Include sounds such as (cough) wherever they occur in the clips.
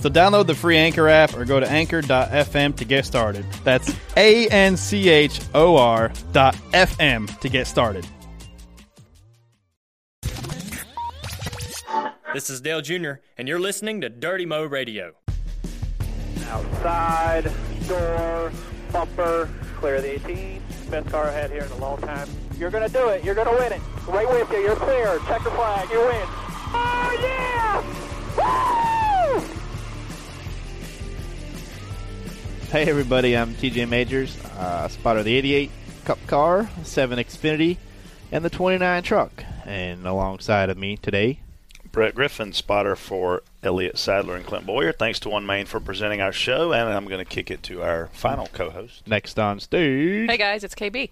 So download the free Anchor app or go to anchor.fm to get started. That's A N C H O R dot FM to get started. This is Dale Jr., and you're listening to Dirty Mo Radio. Outside, door, bumper, clear the 18. Best car I had here in a long time. You're going to do it. You're going to win it. Right with you. You're clear. Check the flag. You win. Oh, yeah! Woo! Hey everybody, I'm TJ Majors, uh, spotter of the 88 Cup car, 7 Xfinity, and the 29 truck. And alongside of me today, Brett Griffin, spotter for Elliott Sadler and Clint Bowyer. Thanks to One Main for presenting our show, and I'm going to kick it to our final co-host. next on stage. Hey guys, it's KB.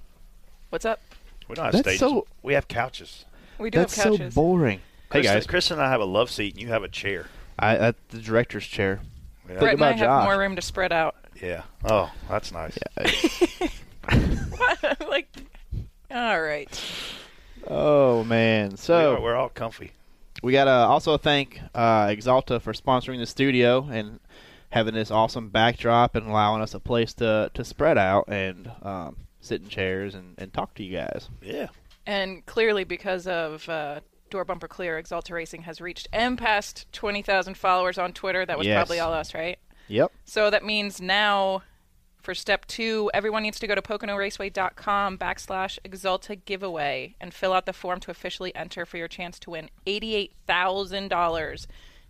What's up? We don't have That's stages. so- we have couches. We do That's have so couches. boring. Hey Chris, guys, Chris and I have a love seat, and you have a chair. I at the director's chair. Yeah. Brett and I about have Josh. more room to spread out. Yeah. Oh, that's nice. (laughs) like, all right. Oh man, We so are, we're all comfy. we gotta also thank uh, Axalta for sponsoring the studio and having this awesome backdrop and allowing us a place to to spread out and um, sit in chairs and, and talk to you guys. Yeah. And clearly, because of uh, Door Bumper Clear, Axalta Racing has reached and passed 20,000 followers on Twitter. That was Yes. probably all us, right? Yep. So that means now, for step two, everyone needs to go to PoconoRaceway.com backslash Axalta giveaway and fill out the form to officially enter for your chance to win $88,000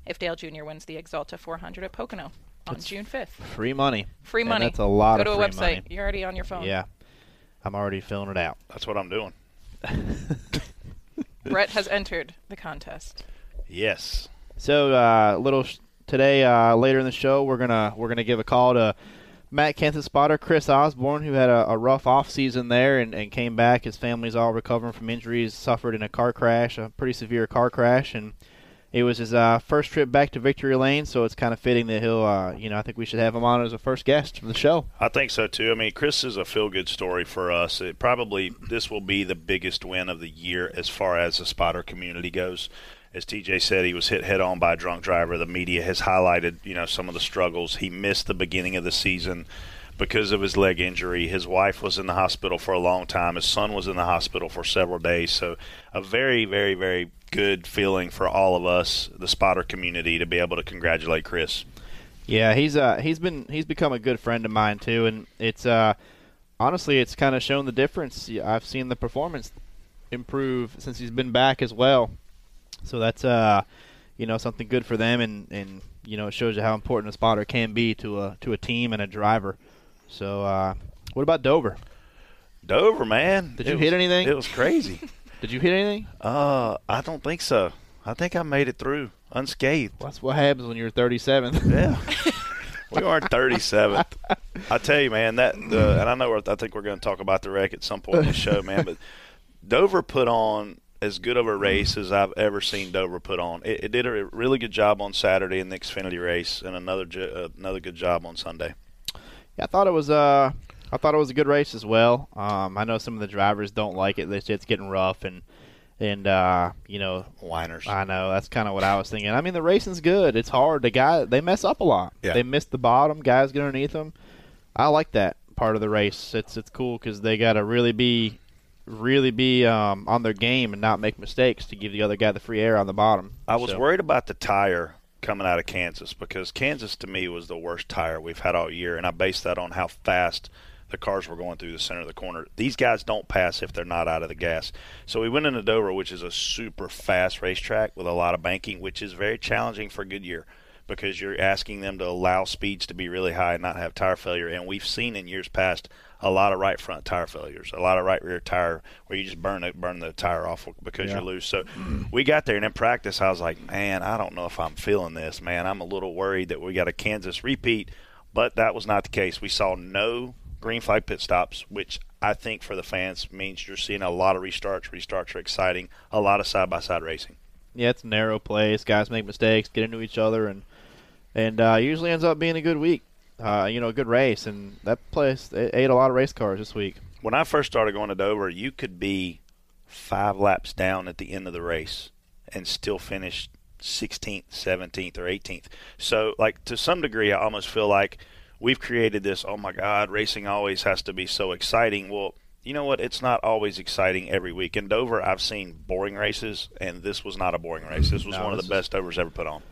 if Dale Jr. wins the Axalta 400 at Pocono on June 5th. Free money. Free And money. that's a lot Go of to a website. money. You're already on your phone. Yeah. I'm already filling it out. That's what I'm doing. (laughs) Brett has entered the contest. Yes. So, uh, little sh- today, uh, later in the show, we're gonna we're gonna give a call to Matt Kenseth spotter Chris Osborne, who had a, a rough off season there and, and came back. His family's all recovering from injuries suffered in a car crash, a pretty severe car crash, and it was his uh, first trip back to Victory Lane. So it's kind of fitting that he'll, uh, you know, I think we should have him on as a first guest for the show. I think so too. I mean, Chris is a feel-good story for us. It probably this will be the biggest win of the year as far as the spotter community goes. As TJ said, he was hit head on by a drunk driver. The media has highlighted, you know, some of the struggles. He missed the beginning of the season because of his leg injury. His wife was in the hospital for a long time. His son was in the hospital for several days. So, a very, very, very good feeling for all of us, the spotter community, to be able to congratulate Chris. Yeah, he's uh he's been he's become a good friend of mine too, and it's uh honestly it's kind of shown the difference. I've seen the performance improve since he's been back as well. So that's uh you know something good for them, and and you know it shows you how important a spotter can be to a to a team and a driver. So uh what about Dover? Dover, man. Did It you was- hit anything? It was crazy. (laughs) Did you hit anything? Uh, I don't think so. I think I made it through unscathed. That's what happens when you're 37th. Yeah. (laughs) we are 37th. I tell you, man, that the and I know we're, I think we're going to talk about the wreck at some point in the show, man. But (laughs) Dover put on as good of a race as I've ever seen Dover put on. It, it did a really good job on Saturday in the Xfinity race, and another uh, another good job on Sunday. Yeah, I thought it was uh I thought it was a good race as well. Um, I know some of the drivers don't like it. They say it's getting rough and and uh, you know Whiners. I know that's kind of what I was thinking. I mean the racing's good. It's hard. The guy they mess up a lot. Yeah. They miss the bottom. Guys get underneath them. I like that part of the race. It's it's cool because they got to really be really be um, on their game and not make mistakes to give the other guy the free air on the bottom. I was So- worried about the tire coming out of Kansas because Kansas to me was the worst tire we've had all year, and I based that on how fast the cars were going through the center of the corner. These guys don't pass if they're not out of the gas. So we went into Dover, which is a super fast racetrack with a lot of banking, which is very challenging for Goodyear because you're asking them to allow speeds to be really high and not have tire failure. And we've seen in years past a lot of right front tire failures, a lot of right rear tire where you just burn it, burn the tire off because Yeah. you're loose. So we got there and in practice, I was like, man, I don't know if I'm feeling this, man. I'm a little worried that we got a Kansas repeat, but that was not the case. We saw no green flag pit stops, which I think for the fans means you're seeing a lot of restarts. Restarts are exciting, a lot of side by side racing. Yeah, it's a narrow place. Guys make mistakes, get into each other, and and uh, usually ends up being a good week. Uh, you know, a good race, and that place ate a lot of race cars this week. when I first started going to Dover, you could be five laps down at the end of the race and still finish 16th, 17th, or 18th. So, like to some degree, I almost feel like we've created this. Oh my God, racing always has to be so exciting. Well, you know what? It's not always exciting every week. In Dover, I've seen boring races, and this was not a boring race. This was No, one of the best Dovers ever put on.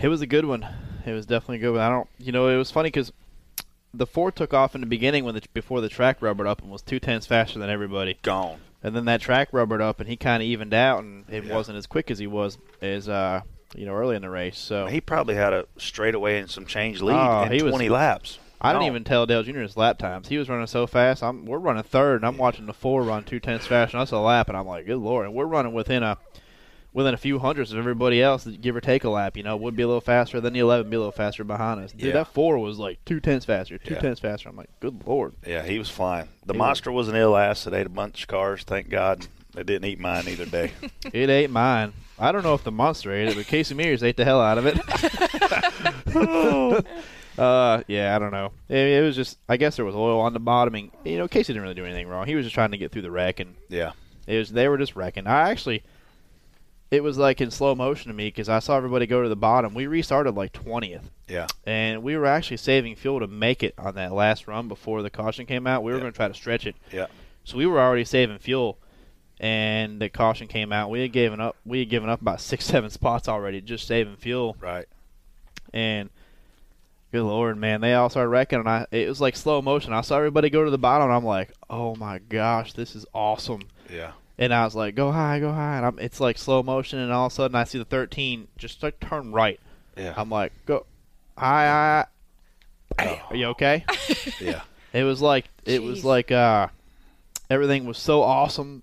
It was a good one. It was definitely a good one. I don't, you know, it was funny because the Ford took off in the beginning when the before the track rubbered up and was two tenths faster than everybody, Gone. and then that track rubbered up and he kind of evened out and it Yeah. wasn't as quick as he was as uh you know early in the race. So He probably had a straightaway and some change lead Oh, in he was- 20 laps. I didn't even tell Dale Jr. his lap times. He was running so fast. I'm we're running third, and I'm watching the four run two tenths faster. And that's a lap, and I'm like, good lord! And we're running within a within a few hundreds of everybody else, give or take a lap. You know, would be a little faster. Then the eleven be a little faster behind us. Dude, Yeah. that four was like two tenths faster, two Yeah. tenths faster. I'm like, good lord! Yeah, he was flying. The He monster was an ill ass that ate a bunch of cars. Thank God it didn't eat mine either day. (laughs) (laughs) It ate mine. I don't know if the monster ate it, but Casey Mears ate the hell out of it. (laughs) uh, yeah, I don't know. It, it was just, I guess there was oil on the bottoming. You know, Casey didn't really do anything wrong. He was just trying to get through the wreck, and yeah, It was they were just wrecking. I actually, it was like in slow motion to me because I saw everybody go to the bottom. We restarted like twentieth, yeah, and we were actually saving fuel to make it on that last run before the caution came out. We were Yeah. going to try to stretch it, yeah. so we were already saving fuel. And the caution came out. We had given up. We had given up about six, (laughs) seven spots already, just saving fuel. Right. And good lord, man, they all started wrecking, and I it was like slow motion. I saw everybody go to the bottom, and I'm like, oh my gosh, this is awesome. Yeah. And I was like, "Go high, go high!" And I'm, it's like slow motion, and all of a sudden I see the 13 just like turn right. Yeah. I'm like, "Go high, high." Are you okay? (laughs) yeah. it was like it was like uh, everything was so awesome,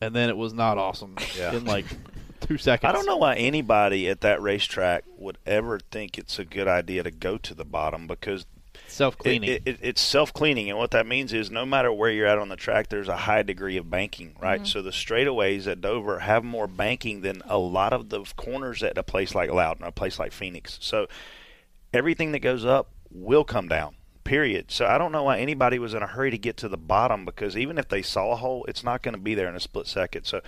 and then it was not awesome Yeah. in like (laughs) two seconds. I don't know why anybody at that racetrack would ever think it's a good idea to go to the bottom because Self cleaning. it, it, it's self cleaning, and what that means is no matter where you're at on the track, there's a high degree of banking, right? So the straightaways at Dover have more banking than a lot of the corners at a place like Loudon, a place like Phoenix. So everything that goes up will come down. Period. So I don't know why anybody was in a hurry to get to the bottom because even if they saw a hole, it's not going to be there in a split second. So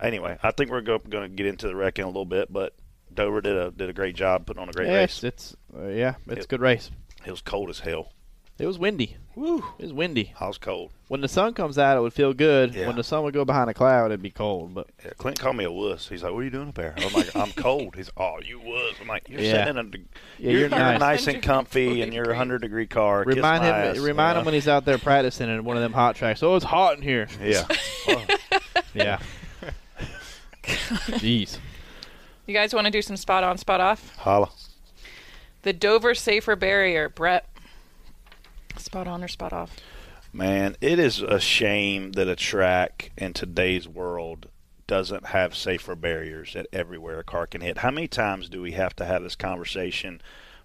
anyway, I think we're going to get into the wreck in a little bit, but Dover did a did a great job putting on a great yeah, race. it's, uh, yeah, it's It- a good race. It was cold as hell. It was windy. Woo! It was windy. I was cold. When the sun comes out, it would feel good. Yeah. When the sun would go behind a cloud, it'd be cold. But Yeah, Clint called me a wuss. He's like, "What are you doing up there?" I'm like, "I'm (laughs) cold." He's, "Oh, you wuss." I'm like, "You're Yeah. sitting in a, Yeah, you're, you're you're nice. nice and comfy, in you're hundred degree car. Kiss remind my him, ass, remind you him know? when he's out there practicing in one of them hot tracks. Oh, it's hot in here. Yeah, (laughs) Yeah. (laughs) Jeez. You guys want to do some spot on, spot off? holla. The Dover Safer Barrier, Brett. Spot on or spot off? Man, it is a shame that a track in today's world doesn't have safer barriers that everywhere a car can hit. How many times do we have to have this conversation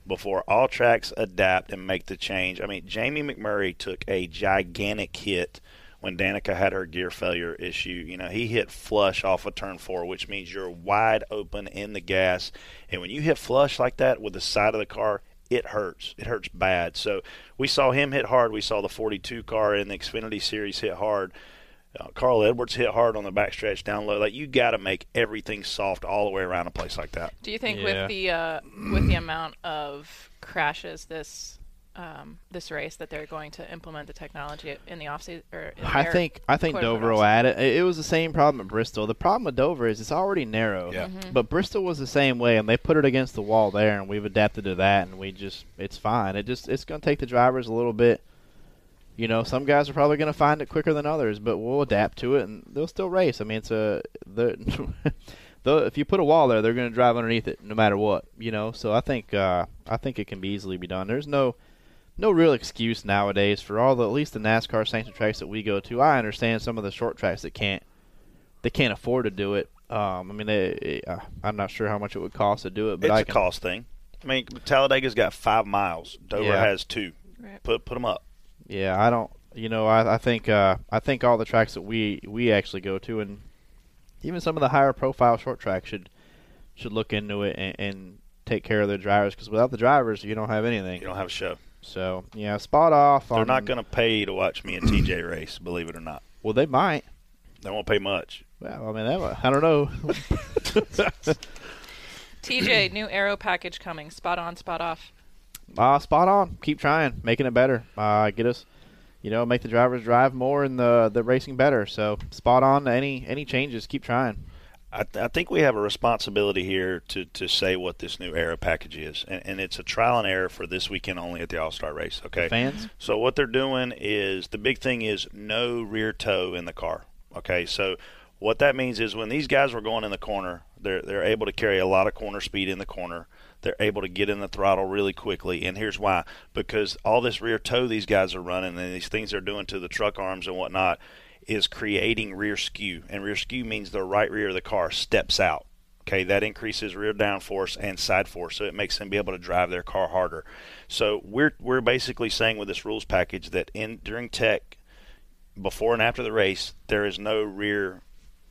before all tracks adapt and make the change? I mean, Jamie McMurray took a gigantic hit when Danica had her gear failure issue. You know, he hit flush off of turn four, which means you're wide open in the gas. And when you hit flush like that with the side of the car, it hurts. It hurts bad. So we saw him hit hard. We saw the 42 car in the Xfinity Series hit hard. Uh, Carl Edwards hit hard on the backstretch down low. Like you got to make everything soft all the way around a place like that. Do you think Yeah. with the uh, with the amount of crashes this um, this race that they're going to implement the technology in the off season? Or in I think I think Dover will add it. It it was the same problem at Bristol. The problem with Dover is it's already narrow. Yeah. Mm-hmm. But Bristol was the same way, and they put it against the wall there, and we've adapted to that, and we just it's fine. It just it's going to take the drivers a little bit, you know, some guys are probably going to find it quicker than others, but we'll adapt to it and they'll still race. I mean, it's a the, (laughs) the if you put a wall there, they're going to drive underneath it no matter what, you know. So I think uh, I think it can be easily be done. There's no no real excuse nowadays for all the at least the NASCAR sanctioned tracks that we go to. I understand some of the short tracks that can't they can't afford to do it. Um, I mean, they, uh, I'm not sure how much it would cost to do it, but it's I a can, cost thing. I mean, Talladega's got five miles. Dover Yeah. has two. Right. Put put them up. Yeah, I don't. You know, I, I think uh, I think all the tracks that we we actually go to, and even some of the higher profile short tracks should should look into it and, and take care of their drivers because without the drivers, you don't have anything. You don't have a show. So yeah, spot off. They're on, not going to pay to watch me and (clears throat) TJ race. Believe it or not, Well, they might. they won't pay much. Well, I mean, that, I don't know. (laughs) TJ, new aero package coming. Spot on, spot off. uh, spot on. Keep trying, making it better. Uh, get us, you know, make the drivers drive more and the the racing better. So spot on. Any any changes, keep trying. I, th- I think we have a responsibility here to, to say what this new aero package is, and, and it's a trial and error for this weekend only at the All Star race. Okay, Fans. So what they're doing is the big thing is no rear toe in the car. Okay, so what that means is when these guys were going in the corner, they're they're able to carry a lot of corner speed in the corner. They're able to get in the throttle really quickly, and here's why: because all this rear toe these guys are running, and these things they're doing to the truck arms and whatnot, is creating rear skew, and rear skew means the right rear of the car steps out. Okay, that increases rear downforce and side force, so it makes them be able to drive their car harder. So we're we're basically saying with this rules package that in during tech, before and after the race, there is no rear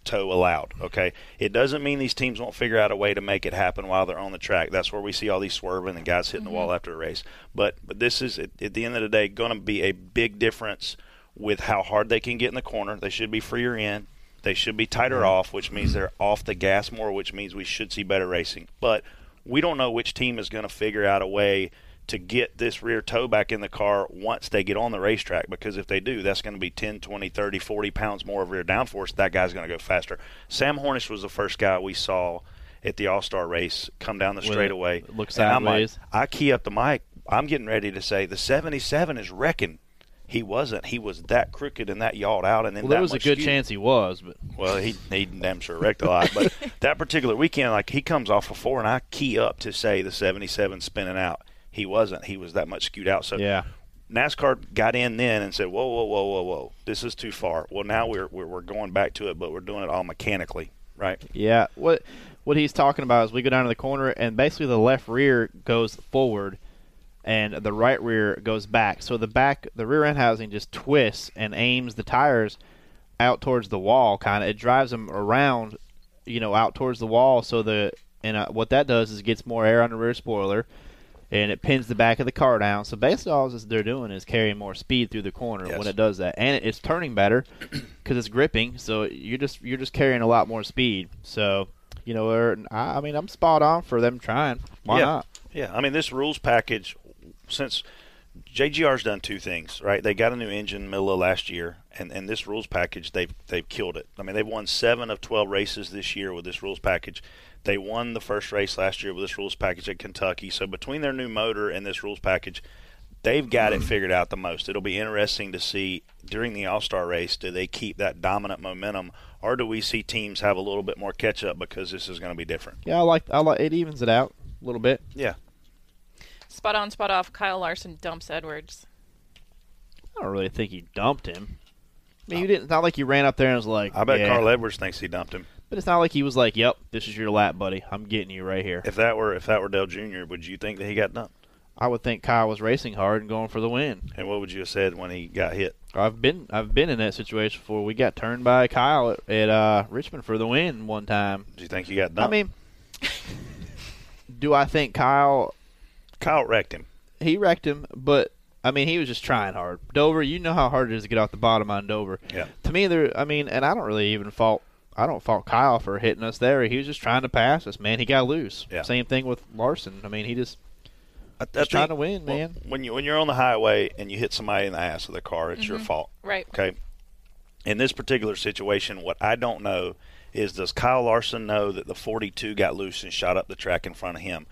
toe allowed. Okay, it doesn't mean these teams won't figure out a way to make it happen while they're on the track. That's where we see all these swerving and guys hitting the wall mm-hmm. after a race. But but this is at, at the end of the day going to be a big difference with how hard they can get in the corner. They should be freer in. They should be tighter off, which means they're off the gas more, which means we should see better racing. But we don't know which team is going to figure out a way to get this rear toe back in the car once they get on the racetrack because if they do that's going to be 10 20 30 40 pounds more of rear downforce that guy's going to go faster sam hornish was the first guy we saw at the all-star race come down the straightaway look And I'm like- sideways. i key up the mic i'm getting ready to say the 77 is wrecking he wasn't he was that crooked and that yawed out and then Well, there that was a good skew. chance he was, but Well, he he damn sure wrecked a lot. But (laughs) that particular weekend, like he comes off of four, and I key up to say the 77 spinning out. He wasn't. He was that much skewed out. So yeah. NASCAR got in then and said, "Whoa, whoa, whoa, whoa, whoa! This is too far." Well, now we're we're, we're going back to it, but we're doing it all mechanically, right? Yeah, what what he's talking about is we go down to the corner and basically the left rear goes forward and the right rear goes back. So the back the rear end housing just twists and aims the tires out towards the wall kind of it drives them around, you know, out towards the wall so the and uh, what that does is gets more air on the rear spoiler and it pins the back of the car down. So basically all they're doing is carrying more speed through the corner Yes. when it does that. And it's turning better (clears throat) because it's gripping. So you're just you're just carrying a lot more speed. So you know, I I mean, I'm spot on for them trying. Why Yeah. not? Yeah, I mean this rules package since JGR's done two things, right? They got a new engine middle of last year, and, and this rules package they've they've killed it. I mean they've won seven of twelve races this year with this rules package. They won the first race last year with this rules package at Kentucky. So between their new motor and this rules package, they've got it mm-hmm. figured out the most. It'll be interesting to see during the All Star race do they keep that dominant momentum, or do we see teams have a little bit more catch up because this is going to be different? Yeah, I like I like it evens it out a little bit. Yeah, Spot on, spot off. Kyle Larson dumps Edwards. I don't really think he dumped him. I mean, you didn't. It's not like you ran up there and was like, I bet yeah. Carl Edwards thinks he dumped him. But it's not like he was like, "Yep, this is your lap, buddy. I'm getting you right here." If that were if that were Dale Jr., would you think that he got dumped? I would think Kyle was racing hard and going for the win. And what would you have said when he got hit? I've been I've been in that situation before. We got turned by Kyle at, at uh, Richmond for the win one time. Do you think he got dumped? I mean, (laughs) do I think Kyle Kyle wrecked him. he wrecked him, but I mean he was just trying hard. Dover, you know how hard it is to get off the bottom on Dover. Yeah. To me, there. I mean, and I don't really even fault. I don't fault Kyle for hitting us there. He was just trying to pass us, man. He got loose. Yeah. Same thing with Larson. I mean, he just I, I Just trying to win, well, man. When you when you're on the highway and you hit somebody in the ass with a car, it's your mm-hmm. fault. Right. Okay. In this particular situation, what I don't know is does Kyle Larson know that the 42 got loose and shot up the track in front of him?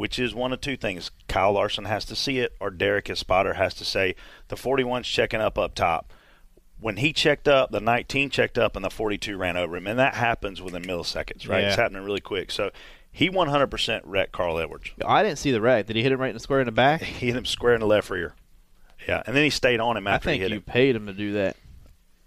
Which is one of two things. Kyle Larson has to see it, or Derek, his spotter, has to say the 41's checking up up top. When he checked up, the 19 checked up, and the 42 ran over him, and that happens within milliseconds, right? Yeah. It's happening really quick. So he 100% wrecked Carl Edwards. I didn't see the wreck. Did he hit him right in the square in the back? He hit him square in the left rear. Yeah, and then he stayed on him I after he think hit you him. paid him to do that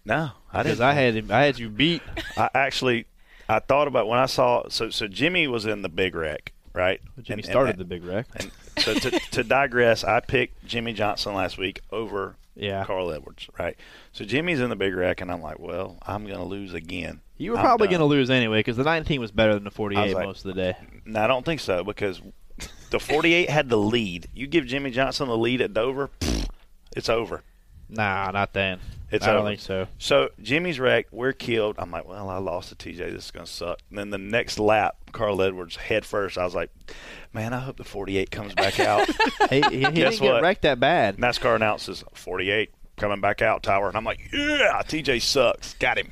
No, I because didn't. I had him. I had you beat. (laughs) I actually, I thought about when I saw. So, so Jimmy was in the big wreck, right? Jimmy And- and- started the big wreck. And so to, to digress, I picked Jimmie Johnson last week over Yeah. Carl Edwards, right? So Jimmy's in the big wreck, and I'm like, well, I'm going to lose again. You were I'm probably going to lose anyway because the 19 was better than the 48 like- most of the day. No, I don't think so because the 48 had the lead. You give Jimmie Johnson the lead at Dover, pfft, it's over. Nah, not then. It's I don't over. think so. So Jimmy's wrecked. We're killed. I'm like, well, I lost to TJ. This is gonna suck. And then the next lap, Carl Edwards head first. I was like, man, I hope the 48 comes back out. (laughs) He, he, he didn't get wrecked that bad. NASCAR announces 48 coming back out, Tower. And I'm like, yeah, TJ sucks. Got him.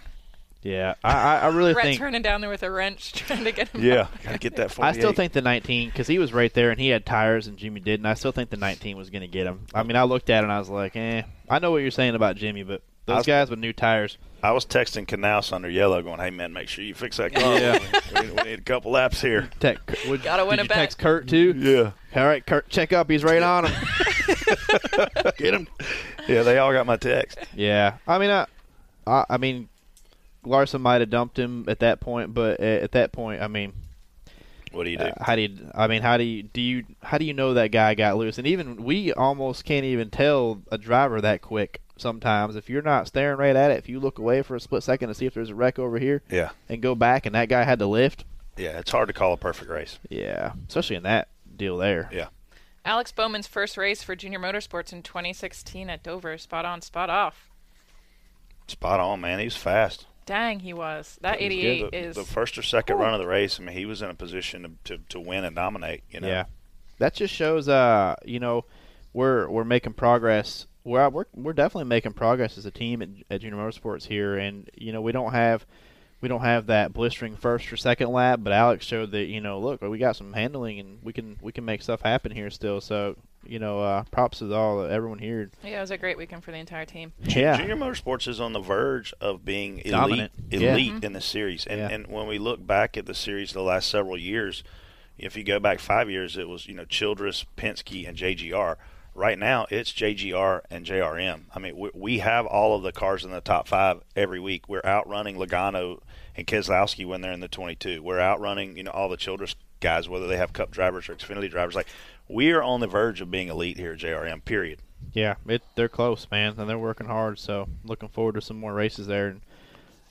Yeah, I, I, I really Brett's think. running down there with a wrench (laughs) trying to get him. Yeah, gotta get that 48. I still think the 19 because he was right there and he had tires and Jimmy didn't. I still think the 19 was going to get him. I mean, I looked at it and I was like, eh. I know what you're saying about Jimmy, but those was- guys with new tires. I was texting Knaus under yellow, going, "Hey man, make sure you fix that car. (laughs) Yeah. we, we need a couple laps here." Tech, would, Gotta win did a you bet. text Kurt too? Yeah, All right, Kurt, check up. He's right on him. (laughs) get him. Yeah, they all got my text. yeah, I mean, I, I, I mean, Larson might have dumped him at that point, but at, at that point, I mean, What do you do? Uh, how do you? I mean, how do you do you? How do you know that guy got loose? And even we almost can't even tell a driver that quick. Sometimes, if you're not staring right at it, if you look away for a split second to see if there's a wreck over here, yeah, and go back, and that guy had to lift, yeah. It's hard to call a perfect race. yeah, especially in that deal there. Yeah. Alex Bowman's first race for Junior Motorsports in 2016 at Dover. Spot on, spot off. Spot on, man. He was fast. Dang, he was. That He 88 good. the, is. the first or second run of the race. I mean, he was in a position to, to, to win and dominate. You know. Yeah, that just shows, uh, you know, we're we're making progress. We're we're we're definitely making progress as a team at, at Junior Motorsports here, and you know we don't have we don't have that blistering first or second lap, but Alex showed that you know look we got some handling and we can we can make stuff happen here still. So you know, uh, props to all everyone here. yeah, it was a great weekend for the entire team. Yeah, Junior Motorsports is on the verge of being elite, Dominant. Yeah. elite in the series. And Yeah. and when we look back at the series the last several years, if you go back five years, it was you know Childress, Penske, and JGR. Right now, it's JGR and JRM. I mean, we, we have all of the cars in the top five every week. We're outrunning Logano and Keselowski when they're in the 22. We're outrunning you know all the Childress guys, whether they have Cup drivers or Xfinity drivers. Like we are on the verge of being elite here at JRM. Period. yeah, it, they're close, man, and they're working hard. So looking forward to some more races there, and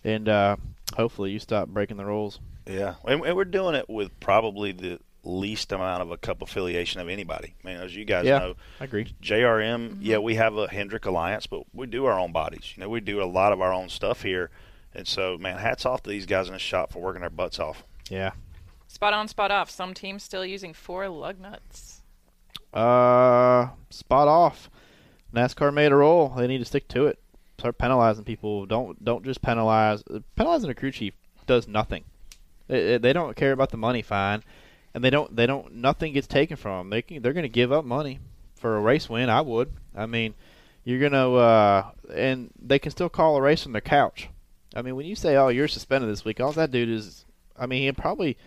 and uh, hopefully you stop breaking the rules. Yeah, and, and we're doing it with probably the least amount of a cup affiliation of anybody. I mean, as you guys Yeah. know, I agree. JRM, yeah, we have a Hendrick Alliance, but we do our own bodies. You know, we do a lot of our own stuff here, and so man, hats off to these guys in the shop for working their butts off. Yeah. Spot on, spot off. Some teams still using four lug nuts. Uh, spot off. NASCAR made a rule. They need to stick to it. Start penalizing people. Don't don't just penalize. Penalizing a crew chief does nothing. They, they don't care about the money fine, and they don't they don't nothing gets taken from them. They can, they're going to give up money for a race win. I would. I mean, you're gonna uh, and they can still call a race from their couch. I mean, when you say, "Oh, you're suspended this week," all that dude is. I mean, he probably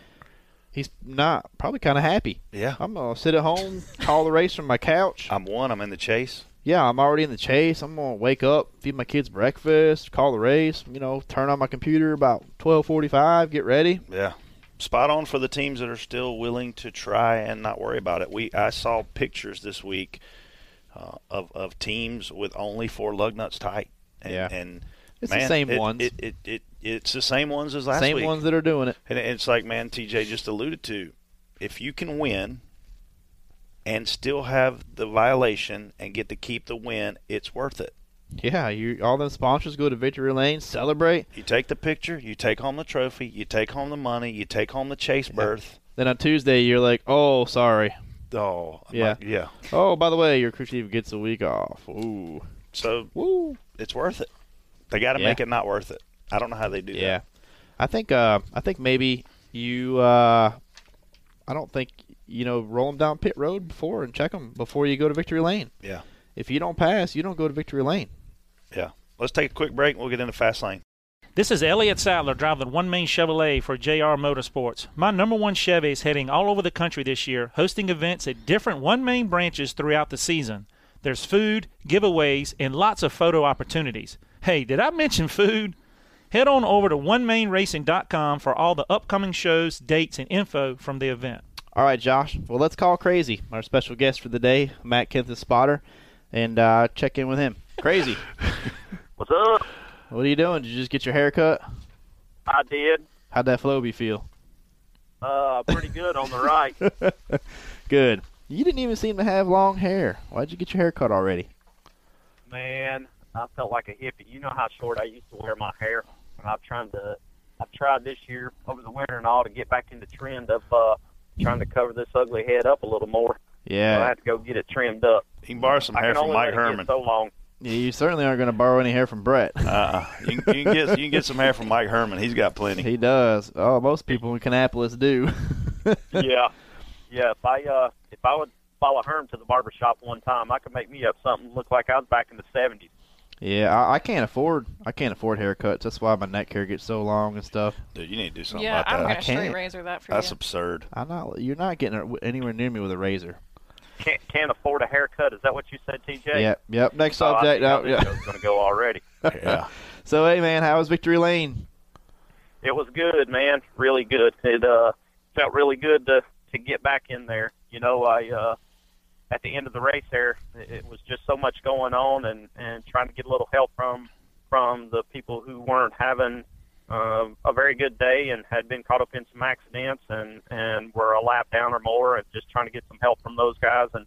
he's not probably kind of happy. Yeah, I'm gonna sit at home, call the race from my couch. I'm one. I'm in the chase. Yeah, I'm already in the chase. I'm gonna wake up, feed my kids breakfast, call the race. You know, turn on my computer about 12:45, get ready. Yeah. Spot on for the teams that are still willing to try and not worry about it. We I saw pictures this week uh, of of teams with only four lug nuts tight. And, Yeah. and It's the same it- ones. It, it, it, it's the same ones as last Same week. Same ones that are doing it. And it's like, man, TJ just alluded to, if you can win and still have the violation and get to keep the win, it's worth it. Yeah, you all them sponsors go to victory lane, celebrate. You take the picture, you take home the trophy, you take home the money, you take home the chase berth. Then on Tuesday, you're like, "Oh, sorry. Oh, Yeah. my- yeah. Oh, by the way, your crew chief gets a week off. Ooh, So woo. it's worth it. They got to Yeah. make it not worth it. I don't know how they do Yeah, that. I think uh, I think maybe you. Uh, I don't think you know, roll them down pit road before and check them before you go to victory lane. Yeah. If you don't pass, you don't go to victory lane. Yeah. Let's take a quick break and we'll get into fast lane. This is Elliott Sadler driving One Main Chevrolet for JR Motorsports. My number one Chevy is heading all over the country this year, hosting events at different One Main branches throughout the season. There's food, giveaways, and lots of photo opportunities. Hey, did I mention food? Head on over to onemainracing.com for all the upcoming shows, dates, and info from the event. All right, Josh. Well, let's call Crazy, our special guest for the day, Matt Kenseth spotter, and uh, check in with him. Crazy, (laughs) What's up? what are you doing? Did you just get your hair cut? I did. How'd that Flowbee feel? Uh, pretty good on the right. (laughs) Good. You didn't even seem to have long hair. Why'd you get your hair cut already? Man, I felt like a hippie. You know how short I used to wear my hair, and I've tried to. I've tried this year over the winter and all to get back in the trend of uh, trying to cover this ugly head up a little more. So I Yeah. had to go get it trimmed up. You can borrow some I hair from Mike let it get Herman. so long. yeah you certainly aren't going to borrow any hair from Brett. (laughs) Uh-uh. You, can- you can get you can get some hair from Mike Herman. He's got plenty. he does. Oh, most people in Kannapolis do. (laughs) yeah, yeah. If I uh, if I would follow Herm to the barber shop one time, I could make me up something look like I was back in the '70s. Yeah, I, I can't afford. I can't afford haircuts. That's why my neck hair gets so long and stuff. Dude, you need to do something yeah, about I'm that. gonna straight can't. razor that for That's you. That's absurd. I'm not. You're not getting anywhere near me with a razor. Can't can't afford a haircut. Is that what you said, TJ? Yep. Yep. Next Oh, I subject. see how Oh, yeah. show's gonna go already. (laughs) (laughs) Yeah. So hey, man, how was Victory Lane? It was good, man. Really good. It uh felt really good to to get back in there. You know, I uh at the end of the race there, it was just so much going on, and and trying to get a little help from from the people who weren't having uh, a very good day and had been caught up in some accidents and and were a lap down or more, and just trying to get some help from those guys. And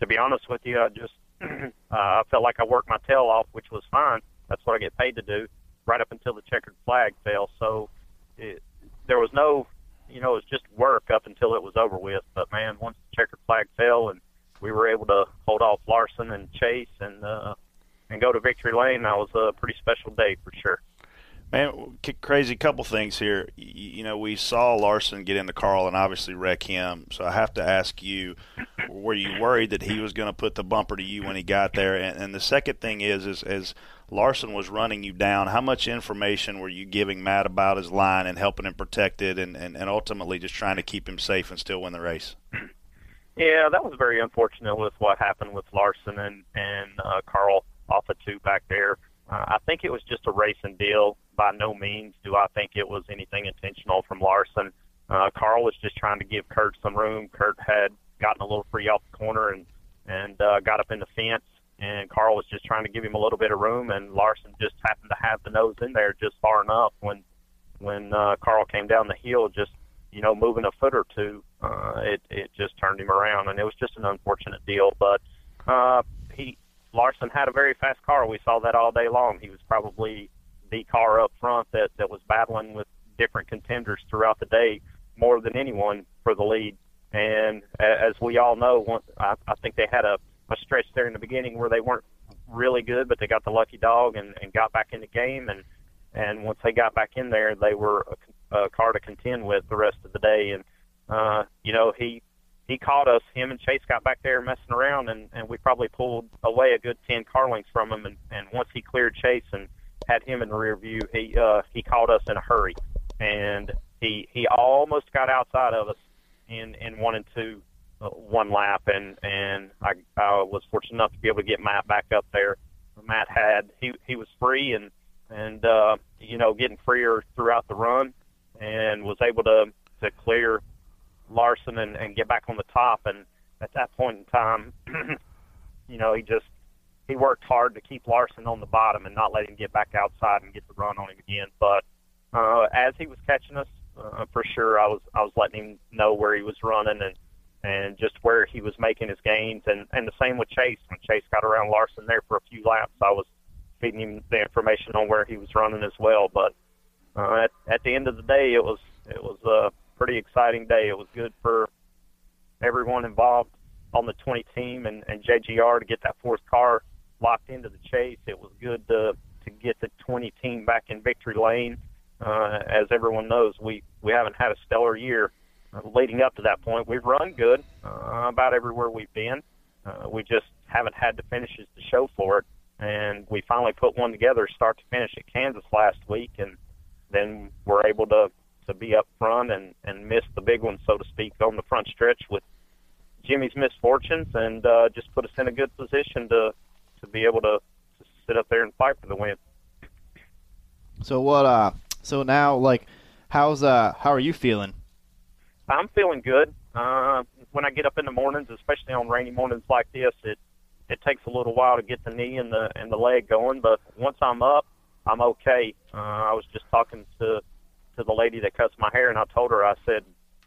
to be honest with you, I just (clears throat) uh, I felt like I worked my tail off, which was fine. That's what I get paid to do, right up until the checkered flag fell. So it, there was no, you know, it was just work up until it was over with. But man, once the checkered flag fell and we were able to hold off Larson and Chase and uh, and go to victory lane, that was a pretty special day for sure. Man, crazy couple things here. You know, we saw Larson get into Carl and obviously wreck him. So I have to ask you, were you worried that he was going to put the bumper to you when he got there? And, and the second thing is, is as Larson was running you down, how much information were you giving Matt about his line and helping him protect it, and, and, and ultimately just trying to keep him safe and still win the race? Yeah, that was very unfortunate with what happened with Larson and and uh, Carl off of two back there. Uh, I think it was just a racing deal. By no means do I think it was anything intentional from Larson. Uh, Carl was just trying to give Kurt some room. Kurt had gotten a little free off the corner and and uh, got up in the fence, and Carl was just trying to give him a little bit of room, and Larson just happened to have the nose in there just far enough when when uh, Carl came down the hill, just you know, moving a foot or two, uh, it it just turned him around, and it was just an unfortunate deal. But uh, he Larson had a very fast car. We saw that all day long. He was probably the car up front that that was battling with different contenders throughout the day more than anyone for the lead. And as we all know, one, I, I think they had a, a stretch there in the beginning where they weren't really good, but they got the lucky dog and, and got back in the game. And and once they got back in there, they were a car to contend with the rest of the day. And uh, you know, he he caught us. Him and Chase got back there messing around, and and we probably pulled away a good ten car lengths from him. And and once he cleared Chase and had him in the rear view, he uh, he caught us in a hurry, and he he almost got outside of us in in one and two. Uh, one lap, and and I, I was fortunate enough to be able to get Matt back up there. Matt had he he was free and and uh, you know getting freer throughout the run, and was able to to clear Larson and, and get back on the top. And at that point in time, (clears throat) you know he just he worked hard to keep Larson on the bottom and not let him get back outside and get the run on him again. But uh, as he was catching us, uh, for sure I was I was letting him know where he was running and and just where he was making his gains and and the same with Chase when Chase got around Larson there for a few laps I was feeding him the information on where he was running as well but uh, at at the end of the day it was it was a pretty exciting day. It was good for everyone involved on the 20 team and and JGR to get that fourth car locked into the chase. It was good to to get the 20 team back in victory lane. Uh, as everyone knows we we haven't had a stellar year leading up to that point, we've run good uh, about everywhere we've been. Uh, we just haven't had the finishes to show for it, and we finally put one together, start to finish at Kansas last week, and then we're able to to be up front and and miss the big one, so to speak, on the front stretch with Jimmy's misfortunes, and uh, just put us in a good position to to be able to, to sit up there and fight for the win. So what? Uh, so now, like, how's uh, how are you feeling? I'm feeling good. Uh, when I get up in the mornings, especially on rainy mornings like this, it it takes a little while to get the knee and the and the leg going, but once I'm up, I'm okay. Uh, I was just talking to to the lady that cuts my hair, and I told her I said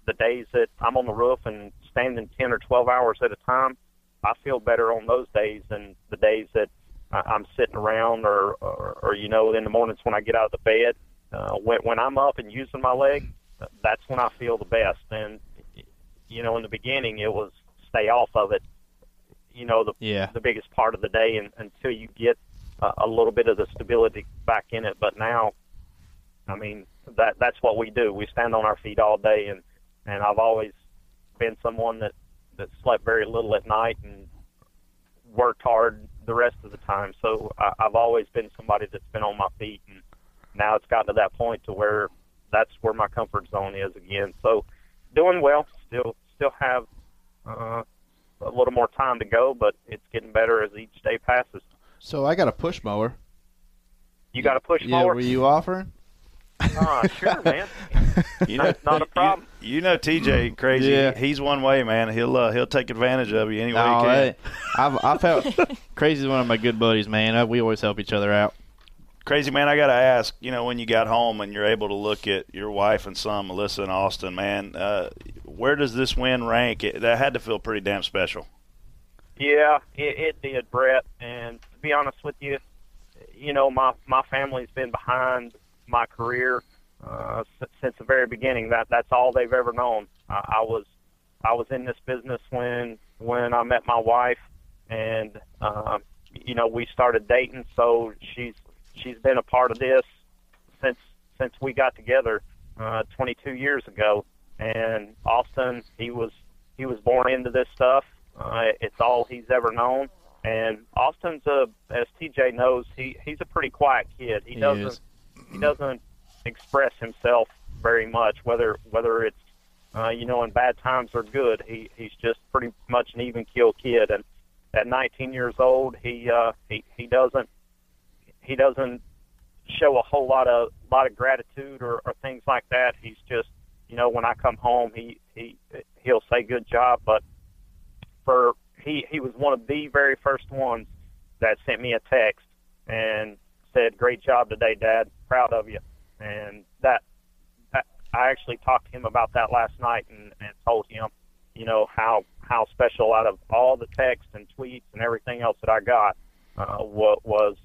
the days that I'm on the roof and standing 10 or 12 hours at a time, I feel better on those days than the days that I'm sitting around or, or, or you know, in the mornings when I get out of the bed. Uh, when, when I'm up and using my leg, that's when I feel the best. And, you know, in the beginning, it was stay off of it, you know, the, Yeah. the biggest part of the day and, until you get a, a little bit of the stability back in it. But now, I mean, that that's what we do. We stand on our feet all day, and and I've always been someone that that slept very little at night and worked hard the rest of the time. So I, I've always been somebody that's been on my feet, and now it's gotten to that point to where that's where my comfort zone is again. So doing well. Still still have uh, a little more time to go, but it's getting better as each day passes. So I got a push mower. You got a push mower? Yeah, more. were you offering? Ah, sure, (laughs) man. You know, That's not a problem. You, you know, TJ crazy. Yeah. He's one way, man. He'll uh, he'll take advantage of you any way No, he can. hey, I've I've helped. (laughs) Crazy's one of my good buddies, man. Uh, We always help each other out. Crazy man, I got to ask. You know, when you got home and you're able to look at your wife and son, Melissa and Austin, man, uh, where does this win rank? It, that had to feel pretty damn special. Yeah, it, it did, Brett. And to be honest with you, you know, my my family's been behind my career uh, since the very beginning. That that's all they've ever known. I, I was I was in this business when when I met my wife, and um, you know we started dating. So she's she's been a part of this since since we got together uh, 22 years ago. And Austin, he was he was born into this stuff. Uh, it's all he's ever known. And Austin's a, as TJ knows, he he's a pretty quiet kid. He, He doesn't is. he doesn't express himself very much, whether whether it's uh, you know in bad times or good. He he's just pretty much an even keel kid. And at 19 years old, he uh, he he doesn't he doesn't show a whole lot of lot of gratitude or, or things like that. He's just you know when I come home, he he he'll say good job, but for he he was one of the very first ones that sent me a text and said, "Great job today, Dad. Proud of you." And that, that I actually talked to him about that last night and, and told him, you know, how how special out of all the texts and tweets and everything else that I got, uh, what was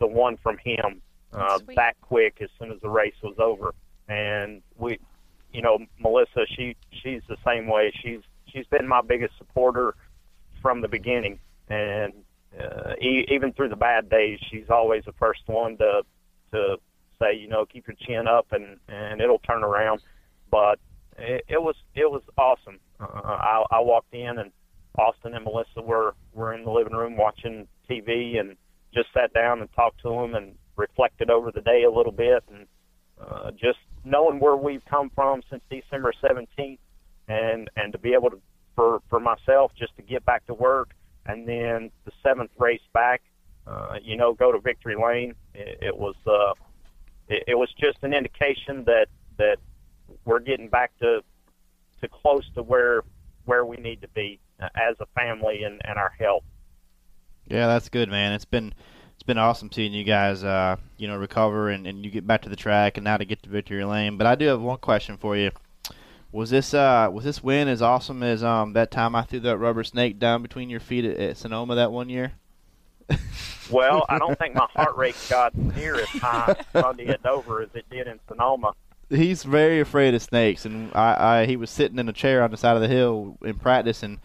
the one from him uh, that quick as soon as the race was over. And we, you know, Melissa, she she's the same way. She's she's been my biggest supporter from the beginning, and uh, e- even through the bad days, she's always the first one to to say, you know, keep your chin up and and it'll turn around. But it, it was it was awesome. Uh, I, I walked in and Austin and Melissa were were in the living room watching TV and just sat down and talked to them and reflected over the day a little bit and uh, just knowing where we've come from since December 17th and and to be able to for for myself just to get back to work and then the seventh race back uh, you know go to victory lane it, it was uh it, it was just an indication that that we're getting back to to close to where where we need to be as a family and, and our health Yeah, that's good, man. It's been it's been awesome seeing you guys, uh, you know, recover and, and you get back to the track and now to get to victory lane. But I do have one question for you. Was this uh was this win as awesome as um that time I threw that rubber snake down between your feet at, at Sonoma that one year? (laughs) Well, I don't think my heart rate got near as high Sunday at Dover as it did in Sonoma. He's very afraid of snakes, and I, I he was sitting in a chair on the side of the hill in practice, and